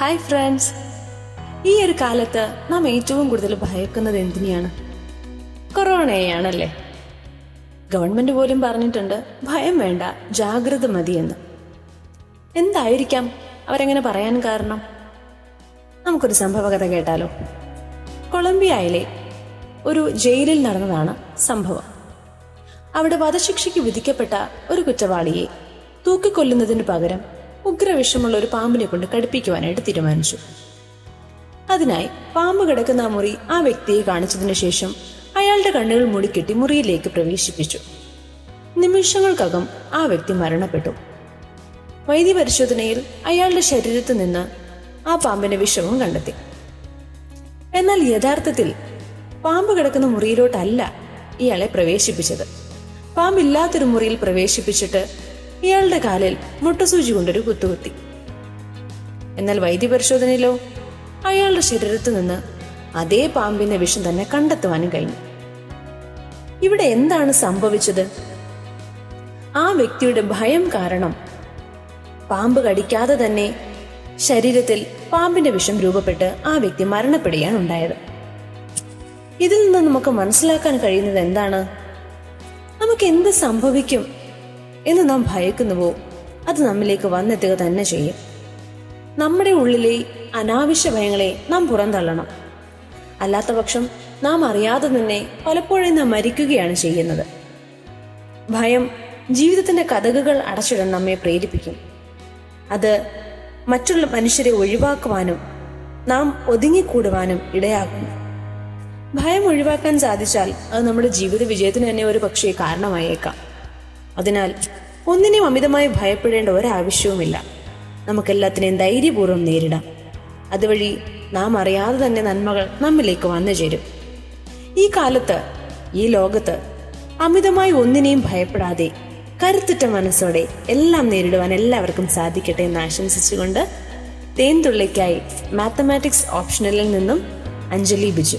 Hi friends ഈ ഒരു കാലത്ത് നാം ഏറ്റവും കൂടുതൽ ഭയക്കുന്നത് എന്തിനെയാണ്? കൊറോണയെയാണല്ലേ? ഗവൺമെന്റ് പോലും പറഞ്ഞിട്ടുണ്ട് ഭയം വേണ്ട ജാഗ്രത മതിയെന്ന്. എന്തായിരിക്കാം? അവരെങ്ങനെ പറയാൻ കാരണം? നമുക്കൊരു സംഭവകഥ കേട്ടാലോ? കൊളംബിയയിലെ ഒരു ജയിലിൽ നടന്നതാണ് സംഭവം. അവിടെ വധശിക്ഷയ്ക്ക് വിധിക്കപ്പെട്ട ഒരു കുറ്റവാളിയെ തൂക്കിക്കൊല്ലുന്നതിന് പകരം ഉഗ്രവിഷമുള്ള ഒരു പാമ്പിനെ കൊണ്ട് കടുപ്പിക്കുവാനായിട്ട് തീരുമാനിച്ചു. അതിനായി പാമ്പ് കിടക്കുന്ന ആ മുറി ആ വ്യക്തിയെ കാണിച്ചതിന് ശേഷം അയാളുടെ കണ്ണുകൾ മുടിക്കെട്ടി മുറിയിലേക്ക് പ്രവേശിപ്പിച്ചു. നിമിഷങ്ങൾക്കകം ആ വ്യക്തി മരണപ്പെട്ടു. വൈദ്യപരിശോധനയിൽ അയാളുടെ ശരീരത്ത് നിന്ന് ആ പാമ്പിന്റെ വിഷവും കണ്ടെത്തി. എന്നാൽ യഥാർത്ഥത്തിൽ പാമ്പ് കിടക്കുന്ന മുറിയിലോട്ടല്ല ഇയാളെ പ്രവേശിപ്പിച്ചത്. പാമ്പില്ലാത്തൊരു മുറിയിൽ പ്രവേശിപ്പിച്ചിട്ട് ഇയാളുടെ കാലിൽ മുട്ടസൂചി കൊണ്ടൊരു കുത്തുകുത്തി. എന്നാൽ വൈദ്യപരിശോധനയിലോ അയാളുടെ ശരീരത്തു നിന്ന് അതേ പാമ്പിന്റെ വിഷം തന്നെ കണ്ടെത്തുവാനും കഴിഞ്ഞു. ഇവിടെ എന്താണ് സംഭവിച്ചത്? ആ വ്യക്തിയുടെ ഭയം കാരണം പാമ്പ് കടിക്കാതെ തന്നെ ശരീരത്തിൽ പാമ്പിന്റെ വിഷം രൂപപ്പെട്ട് ആ വ്യക്തി മരണപ്പെടുകയാണ് ഉണ്ടായത്. ഇതിൽ നിന്ന് നമുക്ക് മനസ്സിലാക്കാൻ കഴിയുന്നത് എന്താണ്? നമുക്ക് എന്ത് സംഭവിക്കും? എന്ന് നാം ഭയക്കുന്നുവോ? അത് നമ്മിലേക്ക് വന്നെത്തുക തന്നെ ചെയ്യും. നമ്മുടെ ഉള്ളിലെ അനാവശ്യ ഭയങ്ങളെ നാം പുറന്തള്ളണം. അല്ലാത്ത പക്ഷം നാം അറിയാതെ തന്നെ പലപ്പോഴും നാം മരിക്കുകയാണ് ചെയ്യുന്നത്. ഭയം ജീവിതത്തിന്റെ കഥകുകൾ അടച്ചിടാൻ നമ്മെ പ്രേരിപ്പിക്കും. അത് മറ്റുള്ള മനുഷ്യരെ ഒഴിവാക്കുവാനും നാം ഒതുങ്ങിക്കൂടുവാനും ഇടയാക്കുന്നു. ഭയം ഒഴിവാക്കാൻ സാധിച്ചാൽ അത് നമ്മുടെ ജീവിത വിജയത്തിന് തന്നെ ഒരു പക്ഷേ കാരണമായേക്കാം. അതിനാൽ ഒന്നിനെയും അമിതമായി ഭയപ്പെടേണ്ട ഒരാവശ്യവുമില്ല. നമുക്കെല്ലാത്തിനെയും ധൈര്യപൂർവം നേരിടാം. അതുവഴി നാം അറിയാതെ തന്നെ നന്മകൾ നമ്മിലേക്ക് വന്നു ചേരും. ഈ കാലത്ത് ഈ ലോകത്ത് അമിതമായി ഒന്നിനെയും ഭയപ്പെടാതെ കരുത്തുറ്റ മനസ്സോടെ എല്ലാം നേരിടുവാൻ എല്ലാവർക്കും സാധിക്കട്ടെ എന്ന് ആശംസിച്ചുകൊണ്ട് തേൻതുള്ളിക്കായി മാത്തമാറ്റിക്സ് ഓപ്ഷണലിൽ നിന്നും അഞ്ജലി ബിജു.